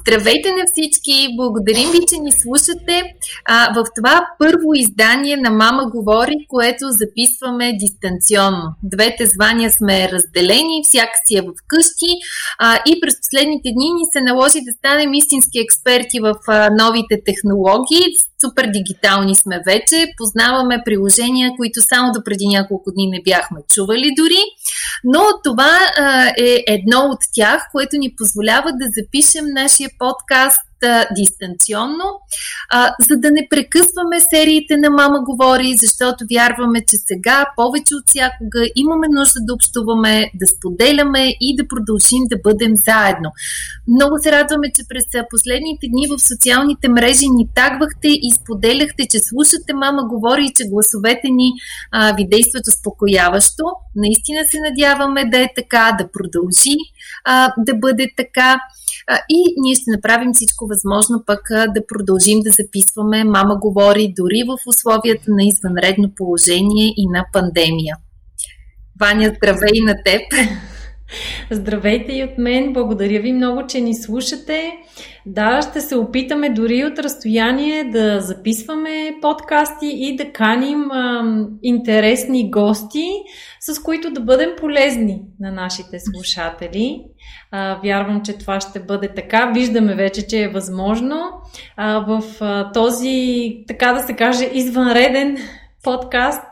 Здравейте на всички! Благодарим ви, че ни слушате а, в това първо издание на Мама говори, което записваме дистанционно. Двете звания сме разделени, всяка си е в къщи а, и през последните дни ни се наложи да станем истински експерти в а, новите технологии. Супер дигитални сме вече, познаваме приложения, които само до преди няколко дни не бяхме чували дори, но това е едно от тях, което ни позволява да запишем нашия подкаст а, дистанционно, а, за да не прекъсваме сериите на Мама говори, защото вярваме, че сега повече от всякога имаме нужда да общуваме, да споделяме и да продължим да бъдем заедно. Много се радваме, че през последните дни в социалните мрежи ни тагвахте и споделяхте, че слушате Мама говори и че гласовете ни а, ви действат успокояващо. Наистина се надяваме да е така, да продължи а, да бъде така. А, и ние ще направим всичко възможно пък да продължим да записваме Мама говори дори в условията на извънредно положение и на пандемия. Ваня, здравей на теб! Здравейте и от мен! Благодаря ви много, че ни слушате. Да, ще се опитаме дори от разстояние да записваме подкасти и да каним а, интересни гости, с които да бъдем полезни на нашите слушатели. А, вярвам, че това ще бъде така. Виждаме вече, че е възможно. А, в а, този, така да се каже, извънреден подкаст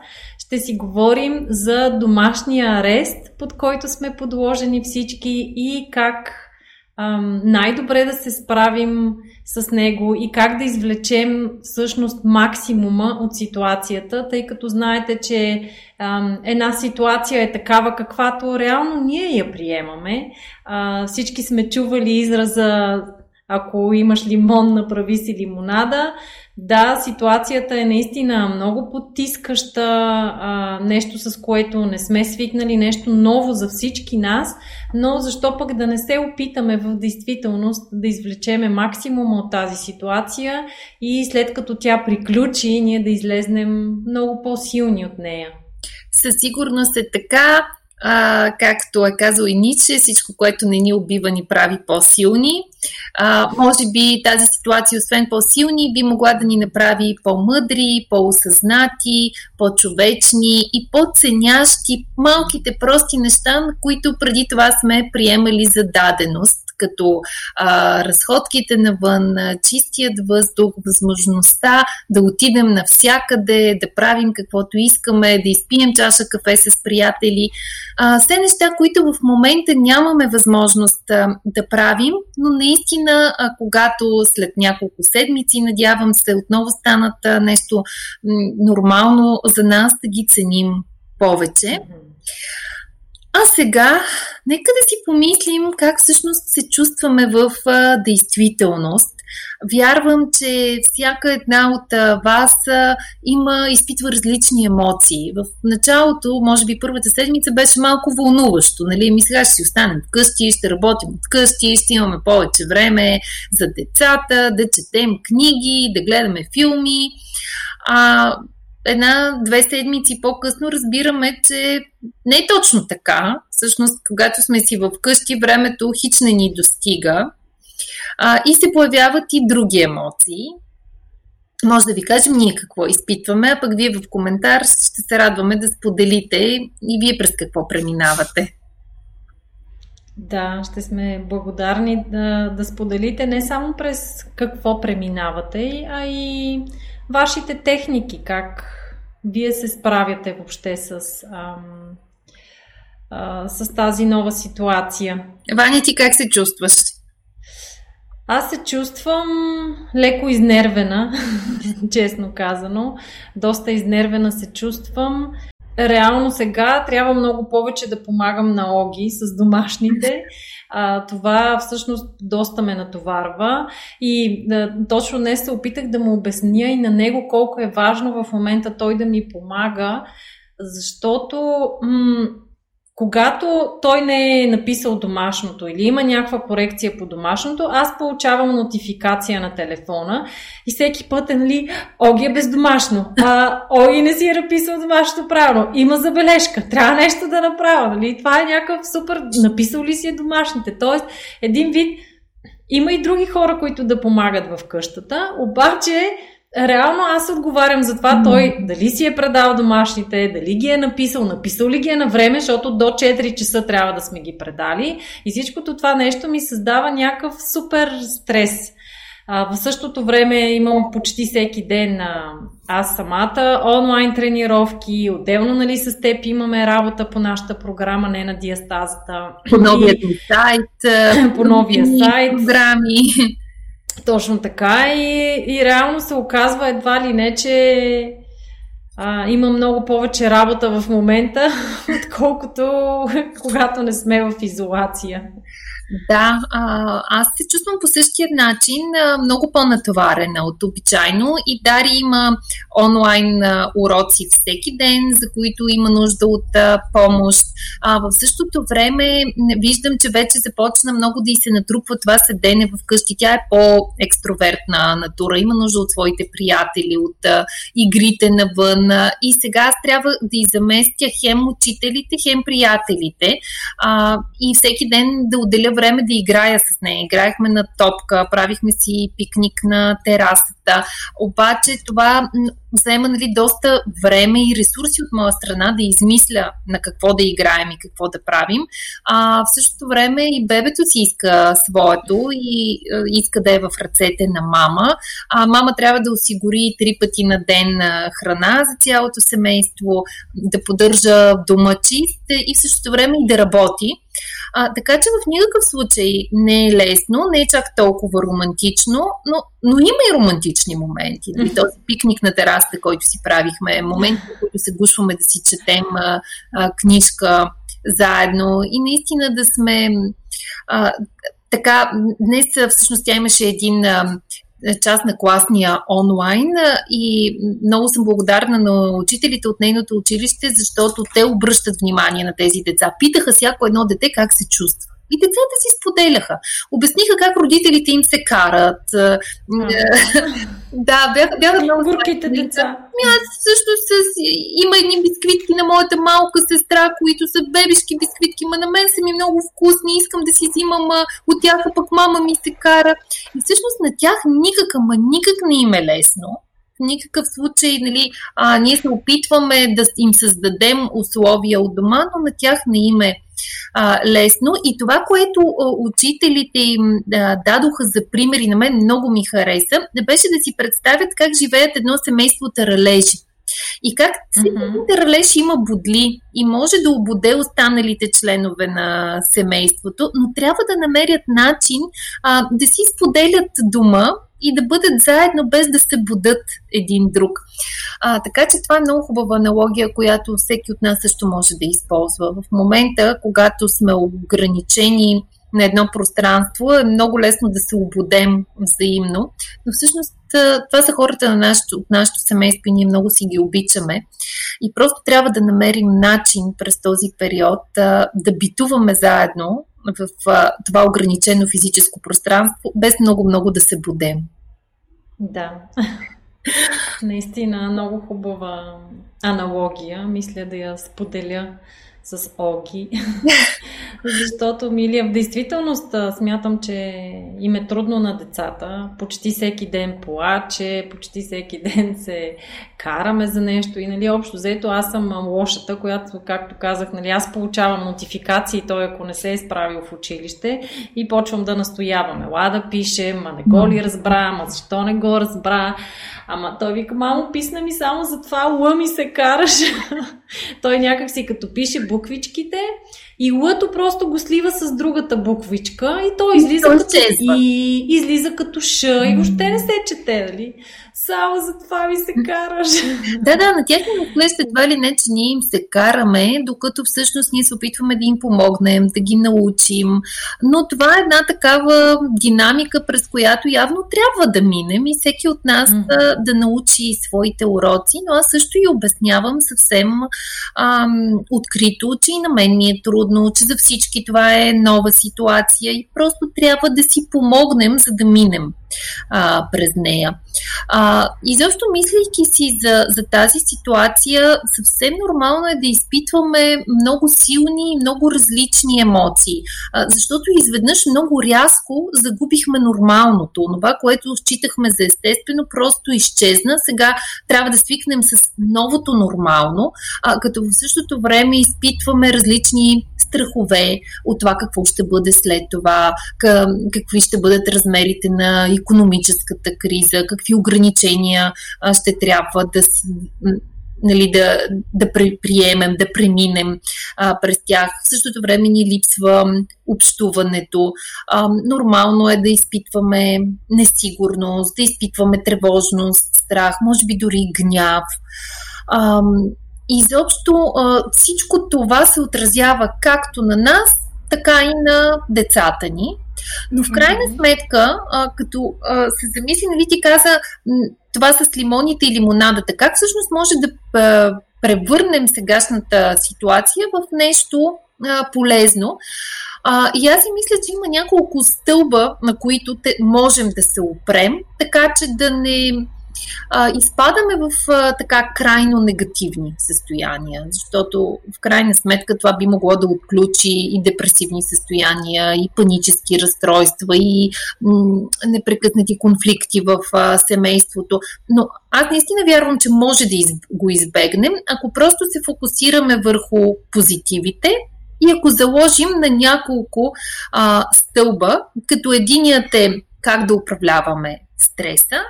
ще си говорим за домашния арест, под който сме подложени всички и как ам, най-добре да се справим с него и как да извлечем всъщност максимума от ситуацията, тъй като знаете, че ам, една ситуация е такава, каквато реално ние я приемаме. А, всички сме чували израза ако имаш лимон, направи си лимонада. Да, ситуацията е наистина много потискаща, а, нещо с което не сме свикнали, нещо ново за всички нас, но защо пък да не се опитаме в действителност да извлечеме максимума от тази ситуация и след като тя приключи, ние да излезнем много по-силни от нея. Със сигурност е така а, както е казал и Ниче, всичко, което не ни убива, ни прави по-силни. А, може би тази ситуация, освен по-силни, би могла да ни направи по-мъдри, по-осъзнати, по-човечни и по-ценящи малките прости неща, които преди това сме приемали за даденост като а, разходките навън, чистият въздух, възможността да отидем навсякъде, да правим каквото искаме, да изпием чаша кафе с приятели. А, все неща, които в момента нямаме възможност а, да правим, но наистина, а, когато след няколко седмици, надявам се, отново станат а, нещо м- нормално за нас да ги ценим повече. А сега, нека да си помислим как всъщност се чувстваме в а, действителност. Вярвам, че всяка една от а, вас а, има, изпитва различни емоции. В началото, може би първата седмица беше малко вълнуващо. Нали? Мисля, ще си останем вкъщи, ще работим от къщи, ще имаме повече време за децата, да четем книги, да гледаме филми. А, една-две седмици по-късно разбираме, че не е точно така. Всъщност, когато сме си в къщи, времето хич не ни достига а, и се появяват и други емоции. Може да ви кажем ние какво изпитваме, а пък вие в коментар ще се радваме да споделите и вие през какво преминавате. Да, ще сме благодарни да, да споделите не само през какво преминавате, а и вашите техники, как вие се справяте въобще с, ам, а, с тази нова ситуация. Ваня, ти как се чувстваш? Аз се чувствам леко изнервена, честно казано. Доста изнервена се чувствам. реално сега трябва много повече да помагам на Оги с домашните. А, това всъщност доста ме натоварва. И а, точно днес се опитах да му обясня и на него колко е важно в момента той да ми помага, защото м- когато той не е написал домашното или има някаква корекция по домашното, аз получавам нотификация на телефона и всеки път е, нали, Оги е бездомашно, а Оги не си е написал домашното правилно, има забележка, трябва нещо да направя, нали? Това е някакъв супер, написал ли си е домашните? Тоест, един вид, има и други хора, които да помагат в къщата, обаче реално аз отговарям за това той дали си е предал домашните, дали ги е написал, написал ли ги е на време, защото до 4 часа трябва да сме ги предали. И всичкото това нещо ми създава някакъв супер стрес. А, в същото време имам почти всеки ден а, аз самата онлайн тренировки, отделно нали, с теб имаме работа по нашата програма, не на диастазата. По новия и... сайт. по новия сайт. Програми. Точно така и, и реално се оказва едва ли не, че а, има много повече работа в момента, отколкото когато не сме в изолация. Да, а, аз се чувствам по същия начин, а, много по-натоварена от обичайно и Дари има онлайн а, уроци всеки ден, за които има нужда от а, помощ. А, в същото време виждам, че вече започна много да и се натрупва това седене в къщи. Тя е по-екстровертна натура, има нужда от своите приятели, от а, игрите навън а, и сега аз трябва да изаместя хем учителите, хем приятелите а, и всеки ден да отделя време да играя с нея. Играехме на топка, правихме си пикник на терасата. Обаче това взема нали, доста време и ресурси от моя страна да измисля на какво да играем и какво да правим. А в същото време и бебето си иска своето и а, иска да е в ръцете на мама. А мама трябва да осигури три пъти на ден храна за цялото семейство, да поддържа дома чист и в същото време и да работи. А, така че в никакъв случай не е лесно, не е чак толкова романтично, но, но има и романтични моменти. Нали? Този пикник на терасата, който си правихме, моменти, в които се гушваме да си четем а, а, книжка заедно и наистина да сме. А, така, днес всъщност тя имаше един а, част на класния онлайн и много съм благодарна на учителите от нейното училище, защото те обръщат внимание на тези деца. Питаха всяко едно дете как се чувства. И децата си споделяха. Обясниха как родителите им се карат. да, бяха, бяха много Горките деца. Ми аз също с... Има едни бисквитки на моята малка сестра, които са бебешки бисквитки, ма на мен са ми много вкусни, искам да си взимам от тях, а пък мама ми се кара. И всъщност на тях никак, ама никак не им е лесно никакъв случай, нали, а, ние се опитваме да им създадем условия от дома, но на тях не им е а, лесно. И това, което а, учителите им а, дадоха за примери, на мен много ми хареса, да беше да си представят как живеят едно семейство таралежи. И как всеки mm-hmm. ралеж има бодли и може да ободе останалите членове на семейството, но трябва да намерят начин а, да си споделят дома и да бъдат заедно без да се будат един друг. А, така че това е много хубава аналогия, която всеки от нас също може да използва. В момента, когато сме ограничени на едно пространство, е много лесно да се обудем взаимно. Но всъщност това са хората на нашото, от нашето семейство и ние много си ги обичаме. И просто трябва да намерим начин през този период да битуваме заедно в това ограничено физическо пространство, без много-много да се будем. Да. Наистина много хубава аналогия. Мисля да я споделя с Оги. Защото, Милия, в действителност смятам, че им е трудно на децата. Почти всеки ден плаче, почти всеки ден се караме за нещо и нали, общо взето аз съм лошата, която, както казах, нали, аз получавам нотификации, той ако не се е справил в училище и почвам да настоявам. Ела да пишем, а не го ли разбра, ама защо не го разбра. Ама той вика, мамо, писна ми само за това, лъми се караш. той някак си като пише буквичките и лъто просто го слива с другата буквичка и той излиза, и като, и, излиза като Ш и въобще не се чете, нали? само за това ми се караш. да, да, на тях им изглежда едва ли не, че ние им се караме, докато всъщност ние се опитваме да им помогнем, да ги научим. Но това е една такава динамика, през която явно трябва да минем и всеки от нас mm-hmm. да, да научи своите уроци, но аз също и обяснявам съвсем ам, открито, че и на мен ми е трудно, че за всички това е нова ситуация и просто трябва да си помогнем, за да минем а, през нея. А, и защо мислейки си за, за тази ситуация, съвсем нормално е да изпитваме много силни и много различни емоции, а, защото изведнъж много рязко загубихме нормалното. Това, което считахме за естествено, просто изчезна. Сега трябва да свикнем с новото нормално, а, като в същото време изпитваме различни страхове от това какво ще бъде след това, какви ще бъдат размерите на економическата криза, какви ограничения ще трябва да си нали, да, да приемем, да преминем а, през тях. В същото време ни липсва общуването. А, нормално е да изпитваме несигурност, да изпитваме тревожност, страх, може би дори гняв. А, изобщо а, всичко това се отразява както на нас, така и на децата ни. Но в крайна сметка, а, като а, се замисли, нали ти каза това с лимоните и лимонадата, как всъщност може да а, превърнем сегашната ситуация в нещо а, полезно? А, и аз си мисля, че има няколко стълба, на които те, можем да се опрем, така че да не изпадаме в така крайно негативни състояния, защото в крайна сметка това би могло да отключи и депресивни състояния, и панически разстройства, и непрекъснати конфликти в семейството. Но аз наистина вярвам, че може да го избегнем, ако просто се фокусираме върху позитивите и ако заложим на няколко а, стълба, като единият е как да управляваме стреса,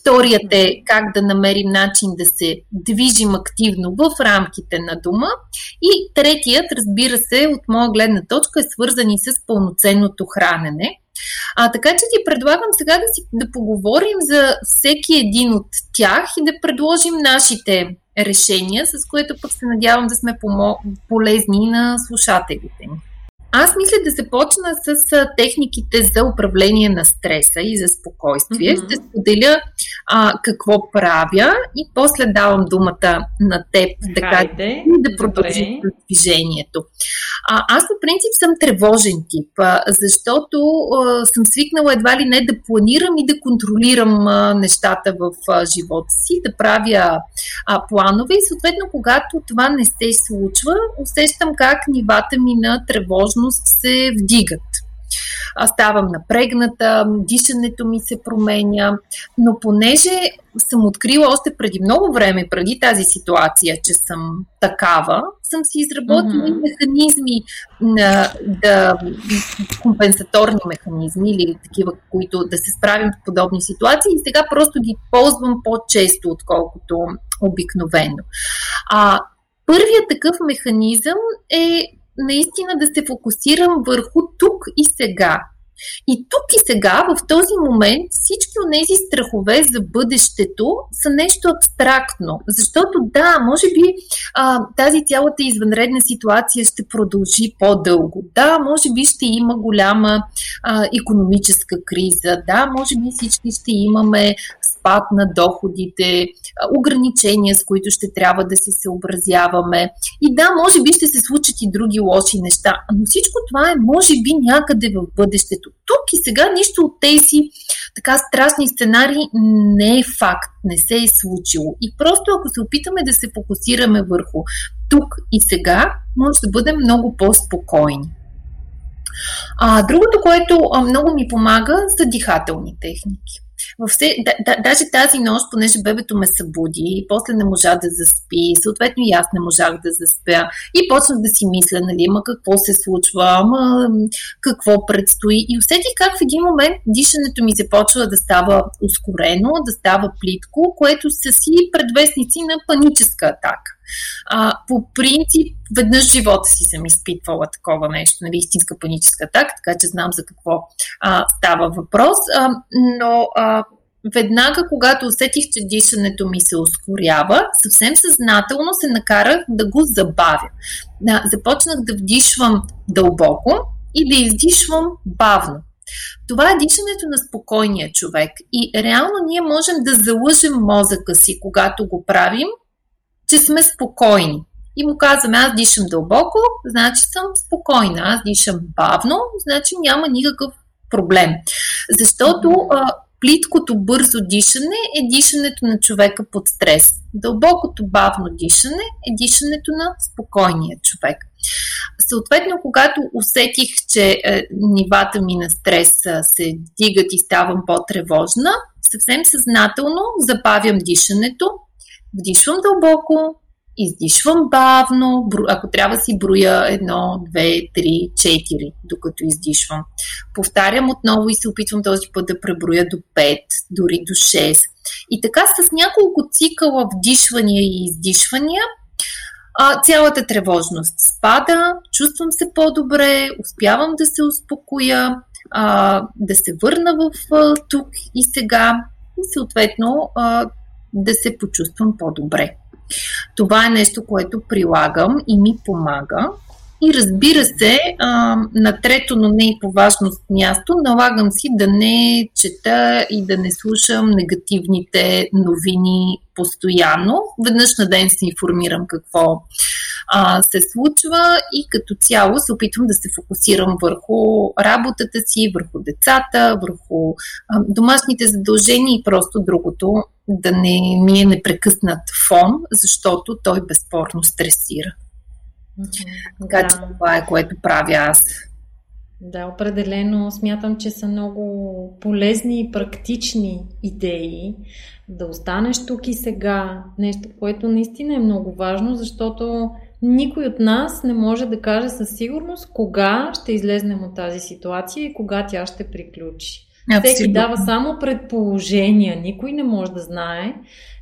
Вторият е как да намерим начин да се движим активно в рамките на дома. И третият, разбира се, от моя гледна точка е свързан и с пълноценното хранене. А, така че ти предлагам сега да, си, да поговорим за всеки един от тях и да предложим нашите решения, с което пък се надявам да сме помо- полезни на слушателите ни. Аз мисля да започна с техниките за управление на стреса и за спокойствие. Mm-hmm. Ще споделя а, какво правя и после давам думата на теб така да продължим движението. А, аз по принцип съм тревожен тип, а, защото а, съм свикнала едва ли не да планирам и да контролирам а, нещата в а, живота си, да правя а, планове и съответно когато това не се случва, усещам как нивата ми на тревожност всъщност се вдигат. Аз ставам напрегната, дишането ми се променя, но понеже съм открила още преди много време, преди тази ситуация, че съм такава, съм си изработила mm-hmm. механизми на да, компенсаторни механизми или такива, които да се справим в подобни ситуации и сега просто ги ползвам по-често, отколкото обикновено. А първият такъв механизъм е наистина да се фокусирам върху тук и сега. И тук и сега, в този момент, всички от тези страхове за бъдещето са нещо абстрактно. Защото да, може би а, тази цялата извънредна ситуация ще продължи по-дълго. Да, може би ще има голяма а, економическа криза. Да, може би всички ще имаме спад на доходите, ограничения, с които ще трябва да се съобразяваме. И да, може би ще се случат и други лоши неща, но всичко това е може би някъде в бъдещето. Тук и сега нищо от тези така страшни сценарии не е факт, не се е случило. И просто ако се опитаме да се фокусираме върху тук и сега, може да бъдем много по-спокойни. А, другото, което а, много ми помага, са дихателни техники. Въобще, да, да, даже тази нощ, понеже бебето ме събуди, после не можа да заспи, съответно и аз не можах да заспя. И почнах да си мисля, нали, ма какво се случва, ма какво предстои. И усетих как в един момент дишането ми започва да става ускорено, да става плитко, което са си предвестници на паническа атака. А, по принцип, веднъж живота си съм изпитвала такова нещо, нали, истинска паническа атака, така че знам за какво а, става въпрос. А, но а, веднага, когато усетих, че дишането ми се ускорява, съвсем съзнателно се накарах да го забавя. Да, започнах да вдишвам дълбоко и да издишвам бавно. Това е дишането на спокойния човек. И реално ние можем да залъжем мозъка си, когато го правим, че сме спокойни. И му казваме, аз дишам дълбоко, значи съм спокойна. Аз дишам бавно, значи няма никакъв проблем. Защото а, плиткото бързо дишане е дишането на човека под стрес. Дълбокото бавно дишане е дишането на спокойния човек. Съответно, когато усетих, че е, нивата ми на стрес се дигат и ставам по-тревожна, съвсем съзнателно забавям дишането, вдишвам дълбоко, издишвам бавно, ако трябва си броя едно, две, три, четири, докато издишвам. Повтарям отново и се опитвам този път да преброя до 5, дори до 6. И така с няколко цикъла вдишвания и издишвания цялата тревожност спада, чувствам се по-добре, успявам да се успокоя, да се върна в тук и сега и съответно да се почувствам по-добре. Това е нещо, което прилагам и ми помага. И разбира се, на трето, но не и по важност място, налагам си да не чета и да не слушам негативните новини постоянно. Веднъж на ден се информирам какво се случва и като цяло се опитвам да се фокусирам върху работата си, върху децата, върху домашните задължения и просто другото да не ми е непрекъснат фон, защото той безспорно стресира. Така да. че това е което правя аз. Да, определено смятам, че са много полезни и практични идеи да останеш тук и сега. Нещо, което наистина е много важно, защото никой от нас не може да каже със сигурност кога ще излезнем от тази ситуация и кога тя ще приключи. Абсолютно. Всеки дава само предположения, никой не може да знае.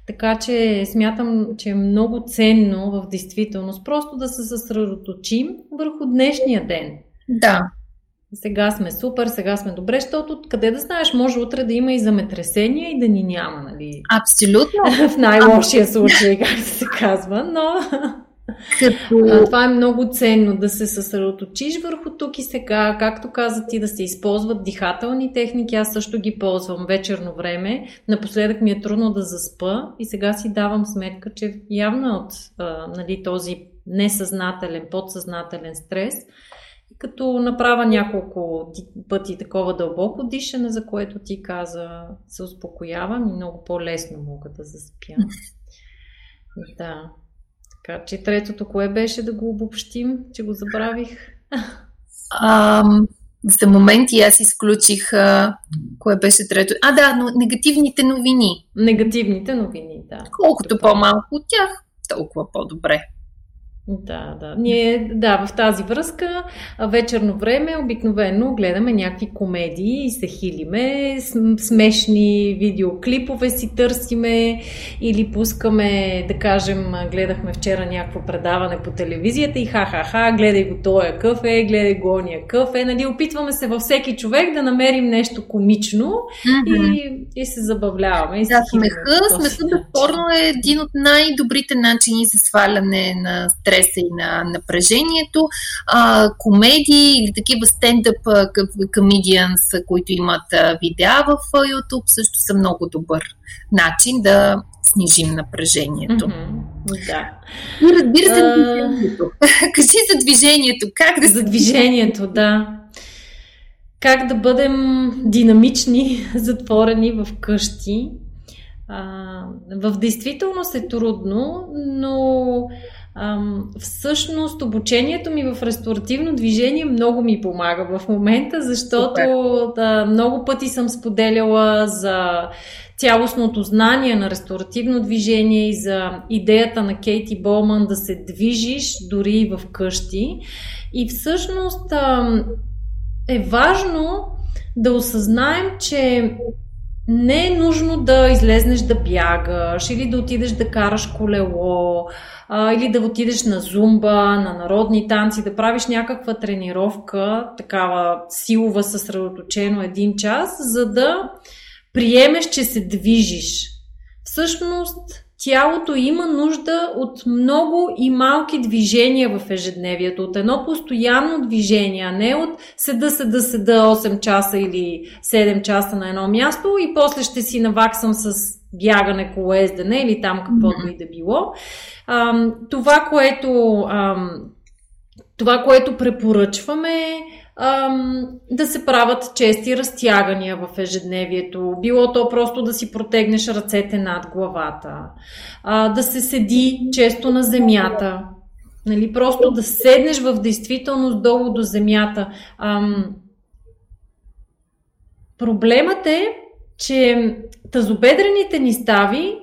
Така че смятам, че е много ценно в действителност просто да се съсредоточим върху днешния ден. Да. Сега сме супер, сега сме добре, защото къде да знаеш, може утре да има и земетресение и да ни няма, нали? Абсолютно. в най-лошия случай, както се казва, но като... А, това е много ценно да се съсредоточиш върху тук и сега, както каза ти, да се използват дихателни техники. Аз също ги ползвам вечерно време. Напоследък ми е трудно да заспа и сега си давам сметка, че явно от а, нали, този несъзнателен, подсъзнателен стрес, като направя няколко пъти такова дълбоко дишане, за което ти каза, се успокоявам и много по-лесно мога да заспя. Да. Така че третото, кое беше да го обобщим, че го забравих? А, за моменти аз изключих а, кое беше трето. А, да, но негативните новини. Негативните новини, да. Колкото по-малко от тях, толкова по-добре. Да, да. Ние, да, в тази връзка, вечерно време обикновено гледаме някакви комедии и се хилиме, смешни видеоклипове си търсиме или пускаме, да кажем, гледахме вчера някакво предаване по телевизията и ха-ха-ха, гледай го тоя кафе, гледай го ония кафе. Нали, опитваме се във всеки човек да намерим нещо комично mm-hmm. и, и се забавляваме. И да, смеха, смеха безспорно е един от най-добрите начини за сваляне на стрес стреса и на напрежението. А, комедии или такива стендъп комедианс, които имат видеа в YouTube, също са много добър начин да снижим напрежението. Mm-hmm, да. И разбира се, uh... движението. Кажи за движението. Как да За движението, да. Как да бъдем динамични, затворени в къщи. А, в действителност е трудно, но Ам, всъщност обучението ми в ресторативно движение много ми помага в момента, защото да, много пъти съм споделяла за цялостното знание на ресторативно движение и за идеята на Кейти Болман да се движиш дори и в къщи. И всъщност ам, е важно да осъзнаем, че не е нужно да излезнеш да бягаш или да отидеш да караш колело а, или да отидеш на зумба, на народни танци, да правиш някаква тренировка, такава силова, съсредоточено един час, за да приемеш, че се движиш. Всъщност, тялото има нужда от много и малки движения в ежедневието, от едно постоянно движение, а не от седа, седа, седа 8 часа или 7 часа на едно място и после ще си наваксам с бягане, колездене или там каквото и да било. това, което, това, което препоръчваме е да се правят чести разтягания в ежедневието. Било то просто да си протегнеш ръцете над главата, а, да се седи често на земята, нали, просто да седнеш в действителност долу до земята. Проблемът е, че тазобедрените ни стави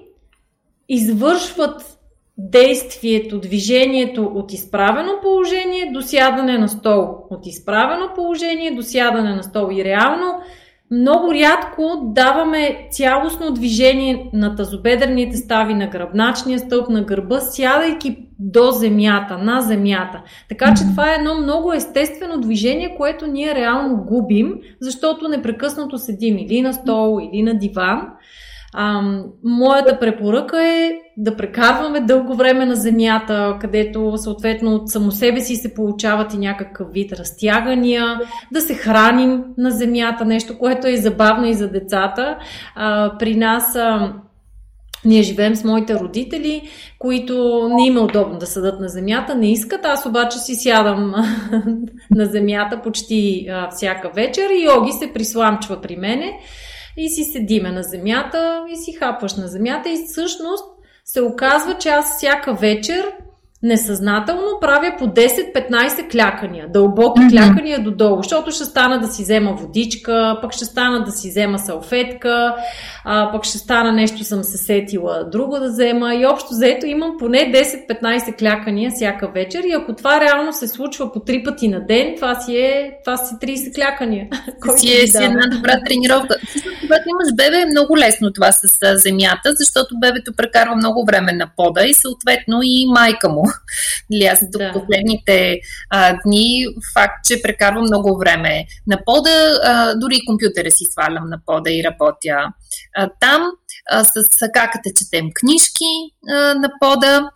извършват действието, движението от изправено положение до сядане на стол. От изправено положение до сядане на стол. И реално много рядко даваме цялостно движение на тазобедрените стави, на гръбначния стълб, на гърба, сядайки до земята, на земята. Така че това е едно много естествено движение, което ние реално губим, защото непрекъснато седим или на стол, или на диван. А, моята препоръка е да прекарваме дълго време на земята, където съответно от само себе си се получават и някакъв вид разтягания, да се храним на земята, нещо, което е забавно и за децата. А, при нас а, ние живеем с моите родители, които не има удобно да съдат на земята, не искат. Аз обаче си сядам на земята почти а, всяка вечер и Йоги се присламчва при мене и си седиме на земята и си хапваш на земята и всъщност се оказва, че аз всяка вечер несъзнателно правя по 10-15 клякания, дълбоки mm-hmm. клякания додолу, защото ще стана да си взема водичка, пък ще стана да си взема салфетка, а, пък ще стана нещо съм се сетила друго да взема и общо заето имам поне 10-15 клякания всяка вечер и ако това реално се случва по три пъти на ден, това си е това си 30 клякания. Си е, си една добра тренировка. когато имаш бебе е много лесно това с земята, защото бебето прекарва много време на пода и съответно и майка му. Нали, аз тук да. последните а, дни факт, че прекарвам много време на пода, а, дори компютъра си свалям на пода и работя а, там. А, с каката четем книжки а, на пода.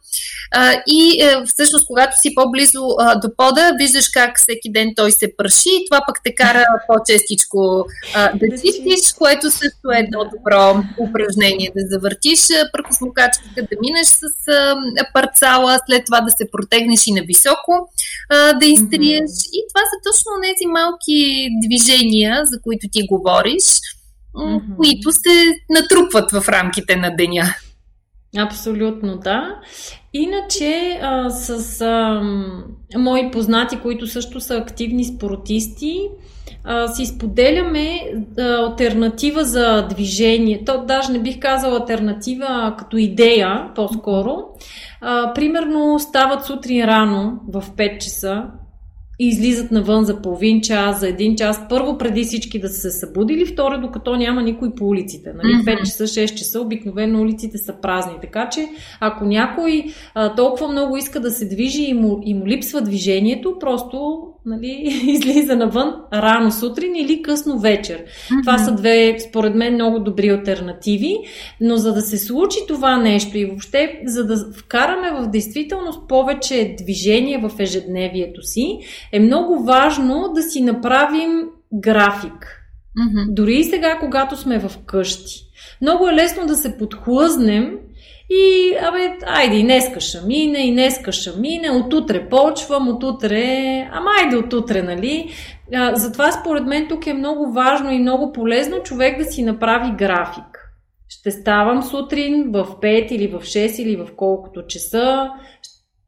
А, и е, всъщност, когато си по-близо а, до пода, виждаш как всеки ден той се праши и това пък те кара по-честичко а, да чистиш, което също е едно добро упражнение да завъртиш пръкосмокачката, да минеш с а, парцала, след това да се протегнеш и на високо, а, да изтриеш. Mm-hmm. И това са точно тези малки движения, за които ти говориш, mm-hmm. които се натрупват в рамките на деня. Абсолютно, да. Иначе а, с а, мои познати, които също са активни спортисти, а, си споделяме а, альтернатива за движение. То даже не бих казала альтернатива, а като идея по-скоро. А, примерно стават сутрин рано в 5 часа и излизат навън за половин час, за един час, първо преди всички да са се събудили, второ докато няма никой по улиците. Нали? 5 часа, 6 часа, обикновено улиците са празни. Така че ако някой а, толкова много иска да се движи и му, и му липсва движението, просто нали, излиза навън рано сутрин или късно вечер. Mm-hmm. Това са две, според мен, много добри альтернативи, но за да се случи това нещо и въобще за да вкараме в действителност повече движение в ежедневието си, е много важно да си направим график. Mm-hmm. Дори и сега, когато сме в къщи. Много е лесно да се подхлъзнем и, абе, айде, и днеска ще мине, и днеска ще мине, отутре почвам, отутре, ама айде отутре, нали? А, затова според мен тук е много важно и много полезно човек да си направи график. Ще ставам сутрин в 5 или в 6 или в колкото часа,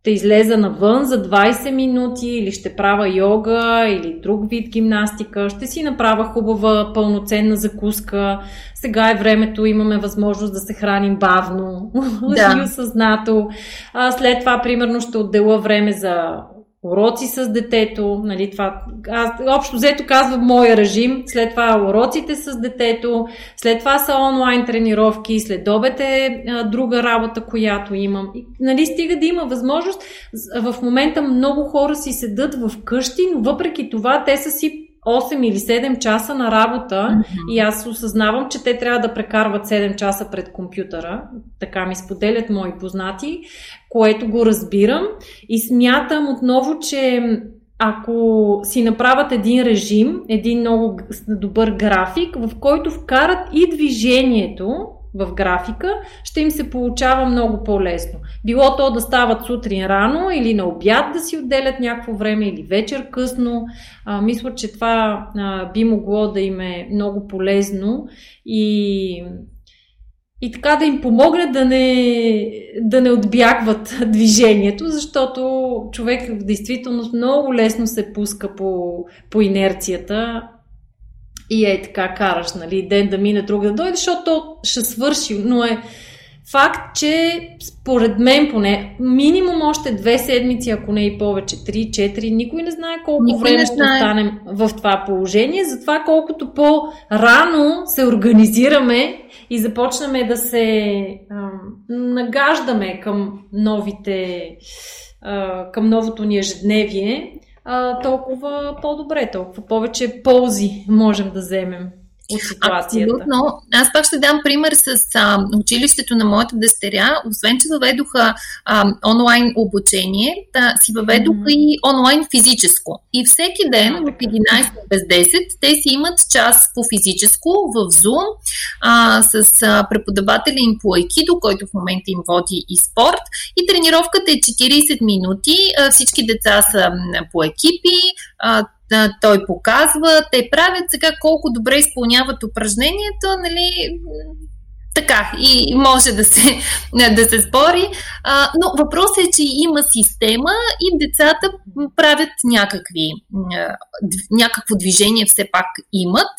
ще излеза навън за 20 минути или ще правя йога или друг вид гимнастика, ще си направя хубава пълноценна закуска. Сега е времето, имаме възможност да се храним бавно да. и осъзнато. А след това, примерно, ще отдела време за уроци с детето, нали, това, аз общо взето казвам моя режим, след това уроците с детето, след това са онлайн тренировки, след обед е а, друга работа, която имам. И, нали, стига да има възможност. В момента много хора си седат в къщи, но въпреки това те са си 8 или 7 часа на работа mm-hmm. и аз осъзнавам, че те трябва да прекарват 7 часа пред компютъра. Така ми споделят мои познати, което го разбирам и смятам отново, че ако си направят един режим, един много добър график, в който вкарат и движението, в графика, ще им се получава много по-лесно. Било то да стават сутрин рано или на обяд да си отделят някакво време или вечер късно. А, мисля, че това а, би могло да им е много полезно и, и така да им помогне да не, да не отбягват движението, защото човек в действителност много лесно се пуска по, по инерцията и е така караш, нали, ден да мине, друг да дойде, защото то ще свърши, но е факт, че според мен поне минимум още две седмици, ако не и повече, три, четири, никой не знае колко никой време ще останем в това положение, затова колкото по-рано се организираме и започнем да се ам, нагаждаме към новите а, към новото ни ежедневие, толкова по-добре, толкова повече ползи можем да вземем от ситуацията. Абсолютно. Аз пак ще дам пример с а, училището на моята дъщеря. Освен, че въведоха а, онлайн обучение, да, си въведоха mm-hmm. и онлайн физическо. И всеки ден в 11 без 10 те си имат час по физическо в Zoom а, с а, преподавателя им по айкидо, който в момента им води и спорт. И тренировката е 40 минути. А, всички деца са по екипи. А, той показва, те правят сега колко добре изпълняват упражнението, нали, така, и може да се, да се спори. А, но въпросът е, че има система и децата правят някакви, някакво движение все пак имат.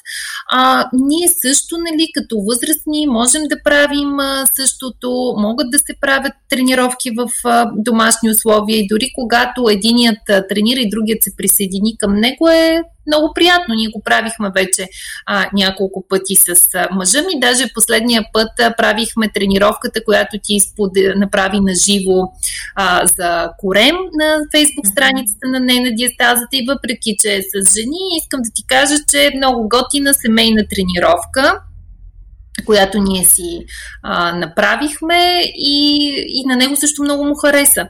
А, ние също, нали, като възрастни, можем да правим същото, могат да се правят тренировки в домашни условия и дори когато единият тренира и другият се присъедини към него е много приятно. Ние го правихме вече а, няколко пъти с а, мъжа ми. Даже последния път а, правихме тренировката, която ти изпод... направи на живо а, за корем на фейсбук страницата на не на диастазата и въпреки, че е с жени, искам да ти кажа, че е много готина семейна тренировка която ние си а, направихме и, и на него също много му хареса.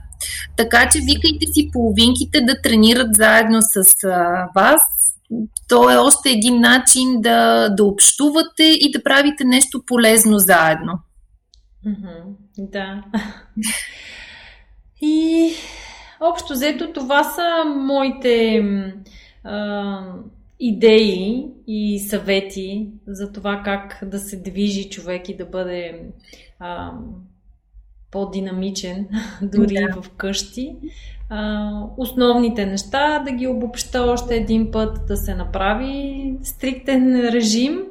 Така че викайте си половинките да тренират заедно с а, вас то е още един начин да, да общувате и да правите нещо полезно заедно. Mm-hmm, да. И общо взето това са моите а, идеи и съвети за това как да се движи човек и да бъде а, по-динамичен дори да. в къщи а, основните неща, да ги обобща още един път, да се направи стриктен режим.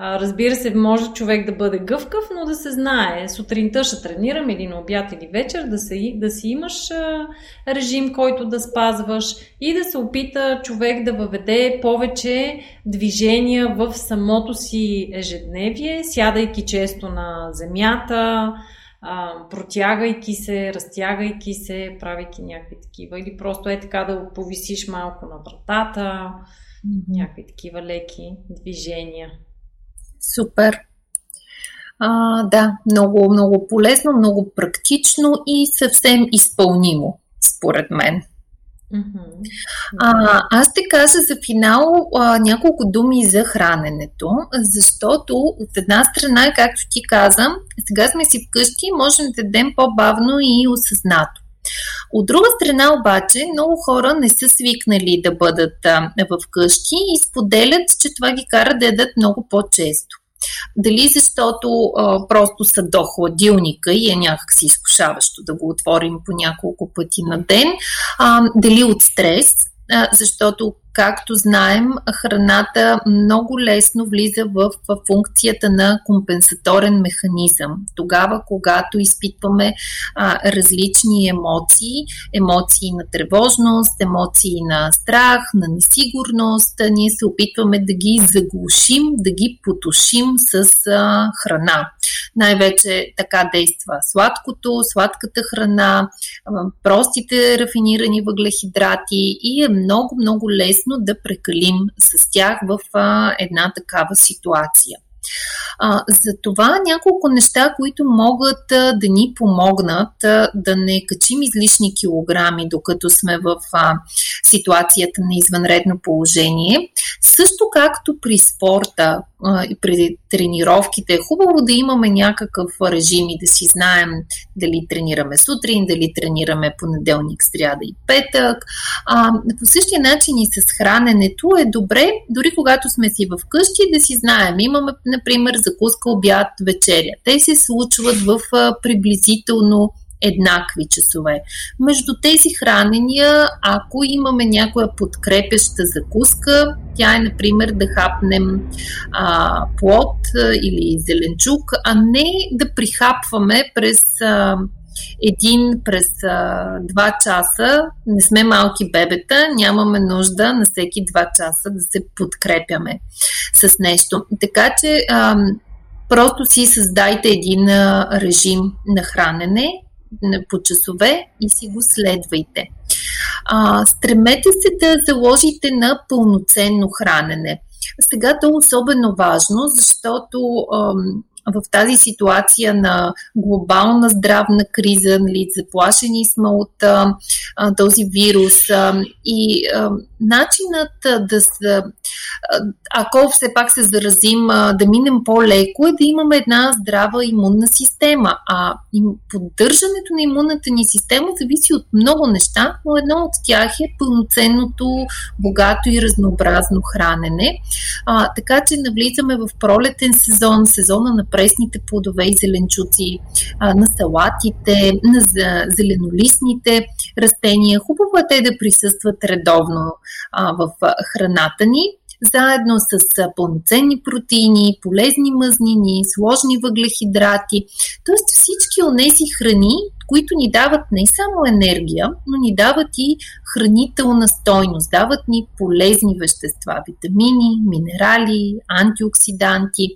А, разбира се, може човек да бъде гъвкав, но да се знае. Сутринта ще тренирам или на обяд или вечер, да, се, да си имаш а, режим, който да спазваш и да се опита човек да въведе повече движения в самото си ежедневие, сядайки често на земята, а, протягайки се, разтягайки се, правейки някакви такива. Или просто е така да повисиш малко на вратата, mm-hmm. някакви такива леки движения. Супер! А, да, много, много полезно, много практично и съвсем изпълнимо, според мен. А, аз ще кажа за финал а, няколко думи за храненето, защото от една страна, както ти казам, сега сме си вкъщи и можем да дадем по-бавно и осъзнато. От друга страна обаче, много хора не са свикнали да бъдат а, в къщи и споделят, че това ги кара да ядат много по-често. Дали защото а, просто са до хладилника и е някакси изкушаващо да го отворим по няколко пъти на ден, а, дали от стрес, а, защото Както знаем, храната много лесно влиза в, функцията на компенсаторен механизъм. Тогава, когато изпитваме а, различни емоции, емоции на тревожност, емоции на страх, на несигурност, ние се опитваме да ги заглушим, да ги потушим с а, храна. Най-вече така действа сладкото, сладката храна, простите рафинирани въглехидрати и е много, много лесно лесно да прекалим с тях в а, една такава ситуация. А, за това няколко неща, които могат а, да ни помогнат а, да не качим излишни килограми, докато сме в а, ситуацията на извънредно положение. Също както при спорта и при тренировките, е хубаво да имаме някакъв режим и да си знаем дали тренираме сутрин, дали тренираме понеделник, сряда и петък. А, по същия начин и с храненето е добре, дори когато сме си в къщи, да си знаем. Имаме, например, закуска, обяд, вечеря. Те се случват в приблизително еднакви часове. Между тези хранения, ако имаме някоя подкрепеща закуска, тя е, например, да хапнем а, плод или зеленчук, а не да прихапваме през а, един през а, два часа. Не сме малки бебета, нямаме нужда на всеки два часа да се подкрепяме с нещо. Така че а, просто си създайте един а, режим на хранене по часове и си го следвайте. А, стремете се да заложите на пълноценно хранене. Сега то е особено важно, защото ам, в тази ситуация на глобална здравна криза, нали, заплашени сме от а, този вирус а, и а, начинът да се, ако все пак се заразим, а, да минем по-леко е да имаме една здрава имунна система. А поддържането на имунната ни система зависи от много неща, но едно от тях е пълноценното, богато и разнообразно хранене. А, така че навлизаме в пролетен сезон, сезона на пресните плодове и зеленчуци, на салатите, на зеленолистните растения. Хубаво е те да присъстват редовно в храната ни заедно с пълноценни протеини, полезни мъзнини, сложни въглехидрати, т.е. всички от тези храни, които ни дават не само енергия, но ни дават и хранителна стойност, дават ни полезни вещества, витамини, минерали, антиоксиданти.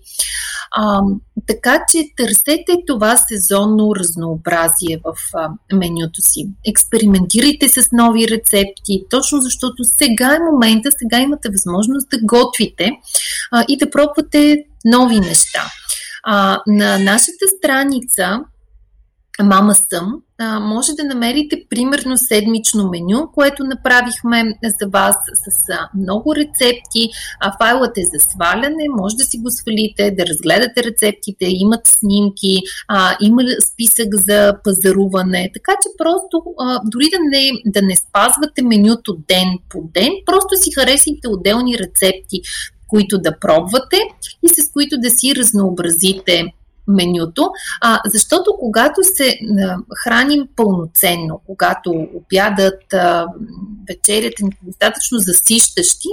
А, така че търсете това сезонно разнообразие в а, менюто си. Експериментирайте с нови рецепти, точно защото сега е момента, сега имате възможност да готвите а, и да пробвате нови неща. А, на нашата страница Мама съм, може да намерите примерно седмично меню, което направихме за вас с много рецепти. Файлът е за сваляне, може да си го свалите, да разгледате рецептите, имат снимки, има списък за пазаруване. Така че просто, дори да не, да не спазвате менюто ден по ден, просто си харесайте отделни рецепти, които да пробвате и с които да си разнообразите менюто, а, защото когато се а, храним пълноценно, когато обядат, а, вечерята ни достатъчно засищащи,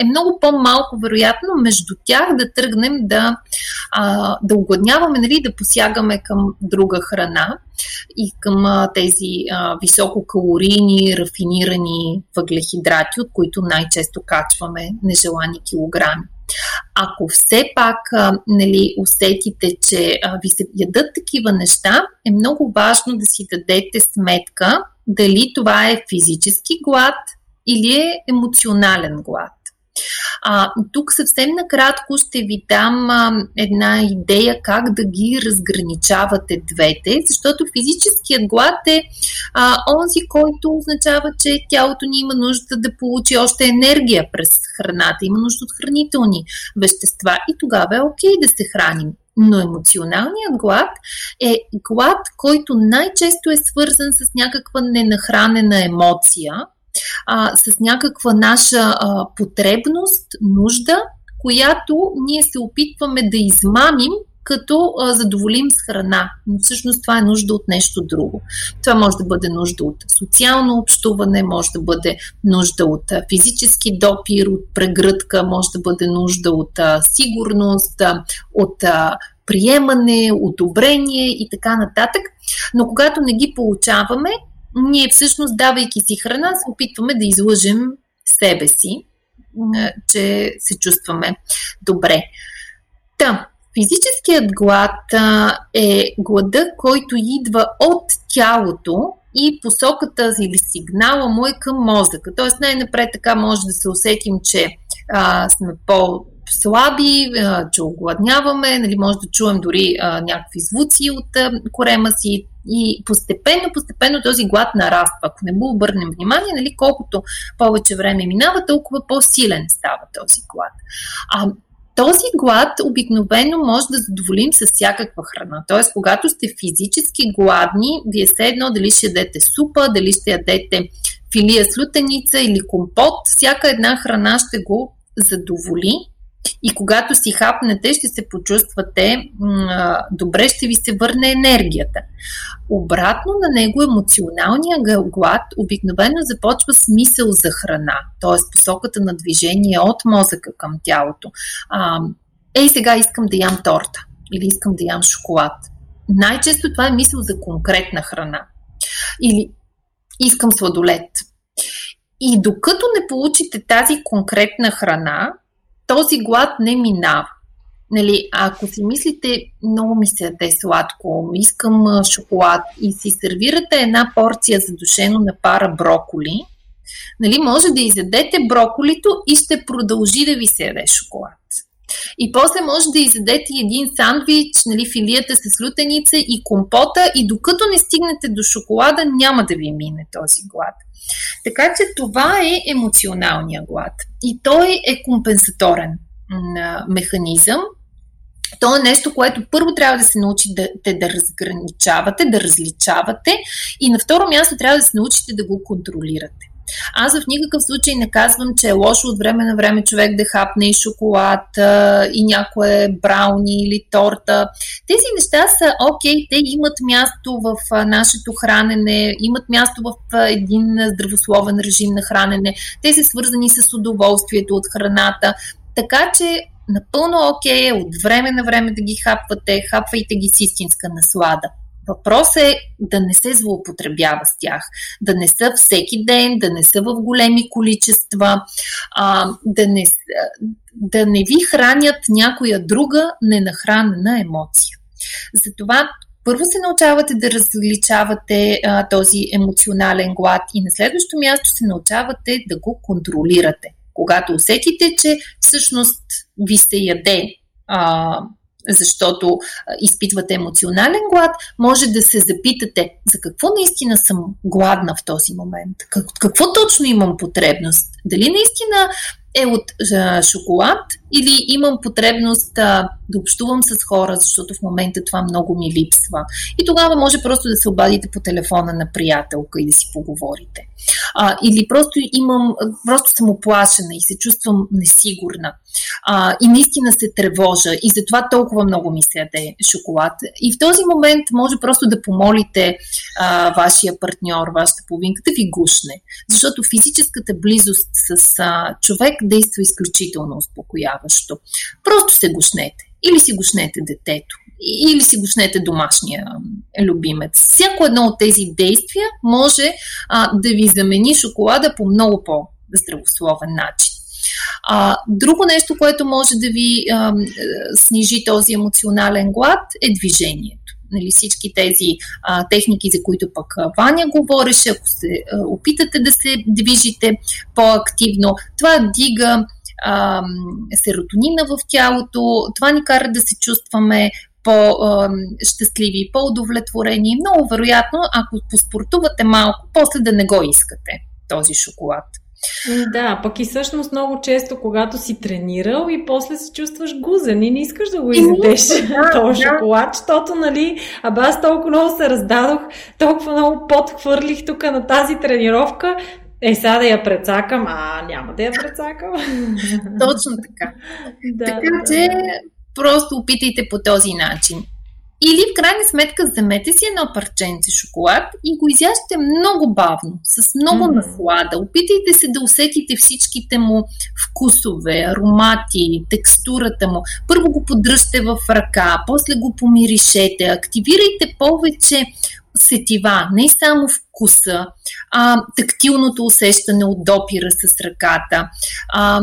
е много по-малко вероятно между тях да тръгнем да, а, да огладняваме, нали, да посягаме към друга храна и към а, тези а, висококалорийни, рафинирани въглехидрати, от които най-често качваме нежелани килограми. Ако все пак нали, усетите, че ви се ядат такива неща, е много важно да си дадете сметка дали това е физически глад или е емоционален глад. А, тук съвсем накратко ще ви дам а, една идея как да ги разграничавате двете, защото физическият глад е а, онзи, който означава, че тялото ни има нужда да получи още енергия през храната, има нужда от хранителни вещества и тогава е окей да се храним. Но емоционалният глад е глад, който най-често е свързан с някаква ненахранена емоция, а, с някаква наша а, потребност, нужда, която ние се опитваме да измамим като а, задоволим с храна. Но всъщност това е нужда от нещо друго. Това може да бъде нужда от социално общуване, може да бъде нужда от а, физически допир, от прегръдка, може да бъде нужда от а, сигурност, а, от а, приемане, одобрение и така нататък. Но когато не ги получаваме, ние всъщност, давайки си храна, се опитваме да излъжем себе си, че се чувстваме добре. Та, физическият глад е глада, който идва от тялото и посоката или сигнала му е към мозъка. Тоест най-напред така може да се усетим, че а, сме по слаби, че огладняваме, нали, може да чуем дори някакви звуци от корема си и постепенно, постепенно този глад нараства. Ако не му обърнем внимание, нали, колкото повече време минава, толкова по-силен става този глад. А, този глад обикновено може да задоволим с всякаква храна. Тоест, когато сте физически гладни, вие все едно дали ще ядете супа, дали ще ядете филия с лютеница или компот, всяка една храна ще го задоволи и когато си хапнете, ще се почувствате добре, ще ви се върне енергията. Обратно на него емоционалния глад обикновено започва с мисъл за храна, т.е. посоката на движение от мозъка към тялото. Ей, сега искам да ям торта или искам да ям шоколад. Най-често това е мисъл за конкретна храна. Или искам сладолет. И докато не получите тази конкретна храна, този глад не минава. Нали, ако си мислите, много ми се яде сладко, искам шоколад и си сервирате една порция задушено на пара броколи, нали, може да изядете броколито и ще продължи да ви се яде шоколад. И после може да изядете един сандвич, нали, филията с лютеница и компота и докато не стигнете до шоколада, няма да ви мине този глад. Така че това е емоционалния глад. И той е компенсаторен механизъм. То е нещо, което първо трябва да се научите да, да разграничавате, да различавате и на второ място трябва да се научите да го контролирате. Аз в никакъв случай не казвам, че е лошо от време на време човек да хапне и шоколад, и някое брауни или торта. Тези неща са окей, те имат място в нашето хранене, имат място в един здравословен режим на хранене. Те са свързани с удоволствието от храната. Така че напълно окей е от време на време да ги хапвате, хапвайте ги с истинска наслада. Въпрос е да не се злоупотребява с тях, да не са всеки ден, да не са в големи количества, а, да, не, да не ви хранят някоя друга ненахранена емоция. Затова първо се научавате да различавате а, този емоционален глад и на следващо място се научавате да го контролирате. Когато усетите, че всъщност ви се яде а, защото изпитвате емоционален глад, може да се запитате за какво наистина съм гладна в този момент, какво точно имам потребност. Дали наистина е от а, шоколад или имам потребност а, да общувам с хора, защото в момента това много ми липсва. И тогава може просто да се обадите по телефона на приятелка и да си поговорите. А, или просто имам, просто съм оплашена и се чувствам несигурна. А, и наистина се тревожа и затова толкова много ми се яде шоколад. И в този момент може просто да помолите а, вашия партньор, вашата половинка да ви гушне. Защото физическата близост с а, човек действа изключително успокояващо. Просто се гушнете. Или си гушнете детето, или си гушнете домашния любимец. Всяко едно от тези действия може а, да ви замени шоколада по много по-здравословен начин. А, друго нещо, което може да ви а, снижи този емоционален глад е движението. Нали, всички тези а, техники, за които пък Ваня говореше, ако се а, опитате да се движите по-активно, това дига а, серотонина в тялото, това ни кара да се чувстваме по-щастливи, по-удовлетворени. Много вероятно, ако поспортувате малко, после да не го искате този шоколад. Да, пък и всъщност много често, когато си тренирал и после се чувстваш гузен и не искаш да го изядеш да, този да. шоколад, защото, нали, аба аз толкова много се раздадох, толкова много подхвърлих тук на тази тренировка, е, сега да я прецакам, а няма да я прецакам. Точно така. да, така да, че да. просто опитайте по този начин. Или в крайна сметка вземете си едно парченце шоколад и го изяжте много бавно, с много mm-hmm. наслада. Опитайте се да усетите всичките му вкусове, аромати, текстурата му. Първо го поддръжте в ръка, после го помиришете, активирайте повече сетива, не само вкуса, а тактилното усещане от допира с ръката. А,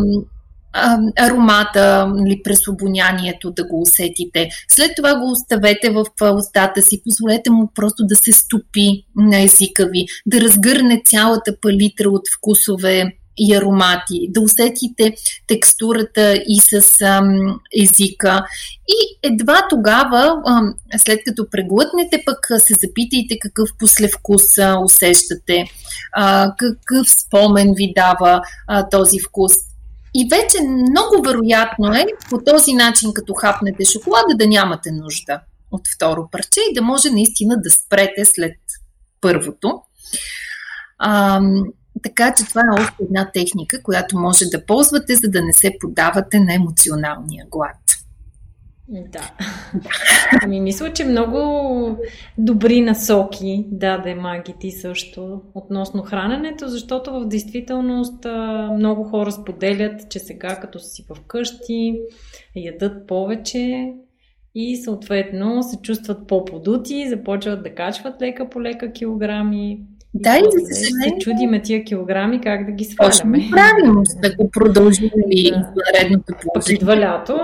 аромата, нали, през обонянието да го усетите. След това го оставете в устата си, позволете му просто да се стопи на езика ви, да разгърне цялата палитра от вкусове и аромати, да усетите текстурата и с ам, езика. И едва тогава, ам, след като преглътнете, пък се запитайте какъв послевкус усещате, а, какъв спомен ви дава а, този вкус. И вече много вероятно е по този начин, като хапнете шоколада, да нямате нужда от второ парче и да може наистина да спрете след първото. А, така че това е още една техника, която може да ползвате, за да не се подавате на емоционалния глад. Да. Ами мисля, че много добри насоки даде Маги ти също относно храненето, защото в действителност много хора споделят, че сега като си вкъщи, ядат повече и съответно се чувстват по-подути, започват да качват лека по лека килограми. Да, и за съжаление. Се чудиме тия килограми как да ги сваляме. Точно правим, да го продължим и да. извънредното положение. Идва лято.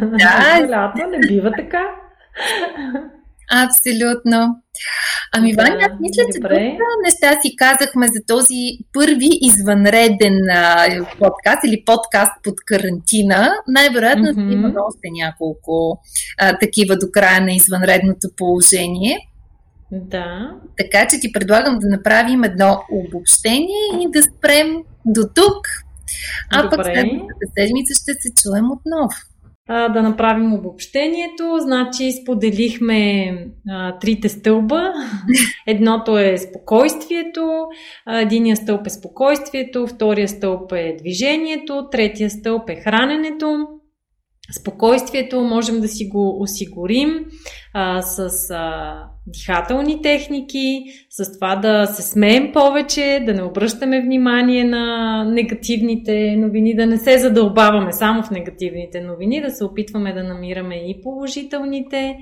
Да. идва лято, не бива така. Абсолютно. Ами, да, Ваня, аз мисля, че доста неща си казахме за този първи извънреден а, подкаст или подкаст под карантина. Най-вероятно mm-hmm. има още няколко а, такива до края на извънредното положение. Да. Така че ти предлагам да направим едно обобщение и да спрем до тук. А Добре. пък следващата седмица ще се чуем отново. А, да направим обобщението. Значи споделихме а, трите стълба. Едното е спокойствието, единия стълб е спокойствието, втория стълб е движението, третия стълб е храненето. Спокойствието можем да си го осигурим а, с а, дихателни техники, с това да се смеем повече, да не обръщаме внимание на негативните новини, да не се задълбаваме само в негативните новини, да се опитваме да намираме и положителните.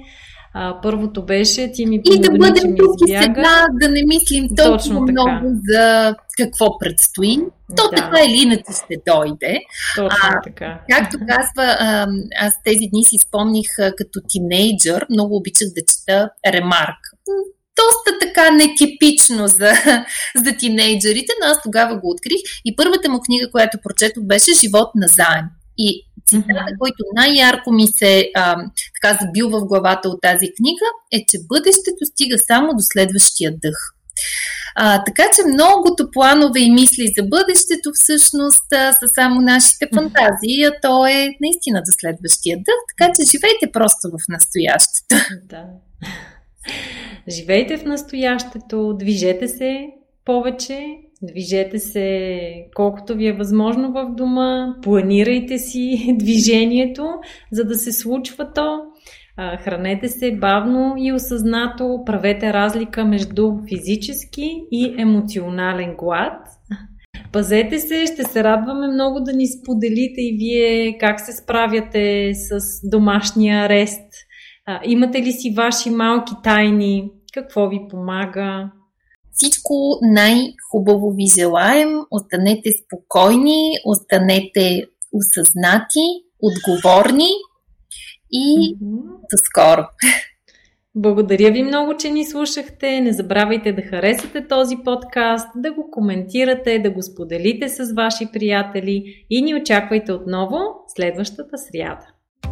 А, първото беше, ти ми И да бъдем тук и сега, да не мислим толкова Точно много така. за какво предстои. То да. така или иначе ще дойде. Точно а, така. Както казва, аз тези дни си спомних като тинейджър, много обичах да чета Ремарк. Доста така нетипично за, за тинейджерите, но аз тогава го открих и първата му книга, която прочетох, беше Живот на заем. И цитата, който най-ярко ми се а, така забил в главата от тази книга, е, че бъдещето стига само до следващия дъх. А, така че многото планове и мисли за бъдещето всъщност а, са само нашите фантазии, а то е наистина до следващия дъх, така че живейте просто в настоящето. Да. Живейте в настоящето, движете се повече, движете се колкото ви е възможно в дома, планирайте си движението, за да се случва то. Хранете се бавно и осъзнато, правете разлика между физически и емоционален глад. Пазете се, ще се радваме много да ни споделите и вие как се справяте с домашния арест. Имате ли си ваши малки тайни? Какво ви помага? Всичко най-хубаво ви желаем. Останете спокойни, останете осъзнати, отговорни и mm-hmm. до скоро! Благодаря ви много, че ни слушахте. Не забравяйте да харесате този подкаст, да го коментирате, да го споделите с ваши приятели и ни очаквайте отново следващата сряда.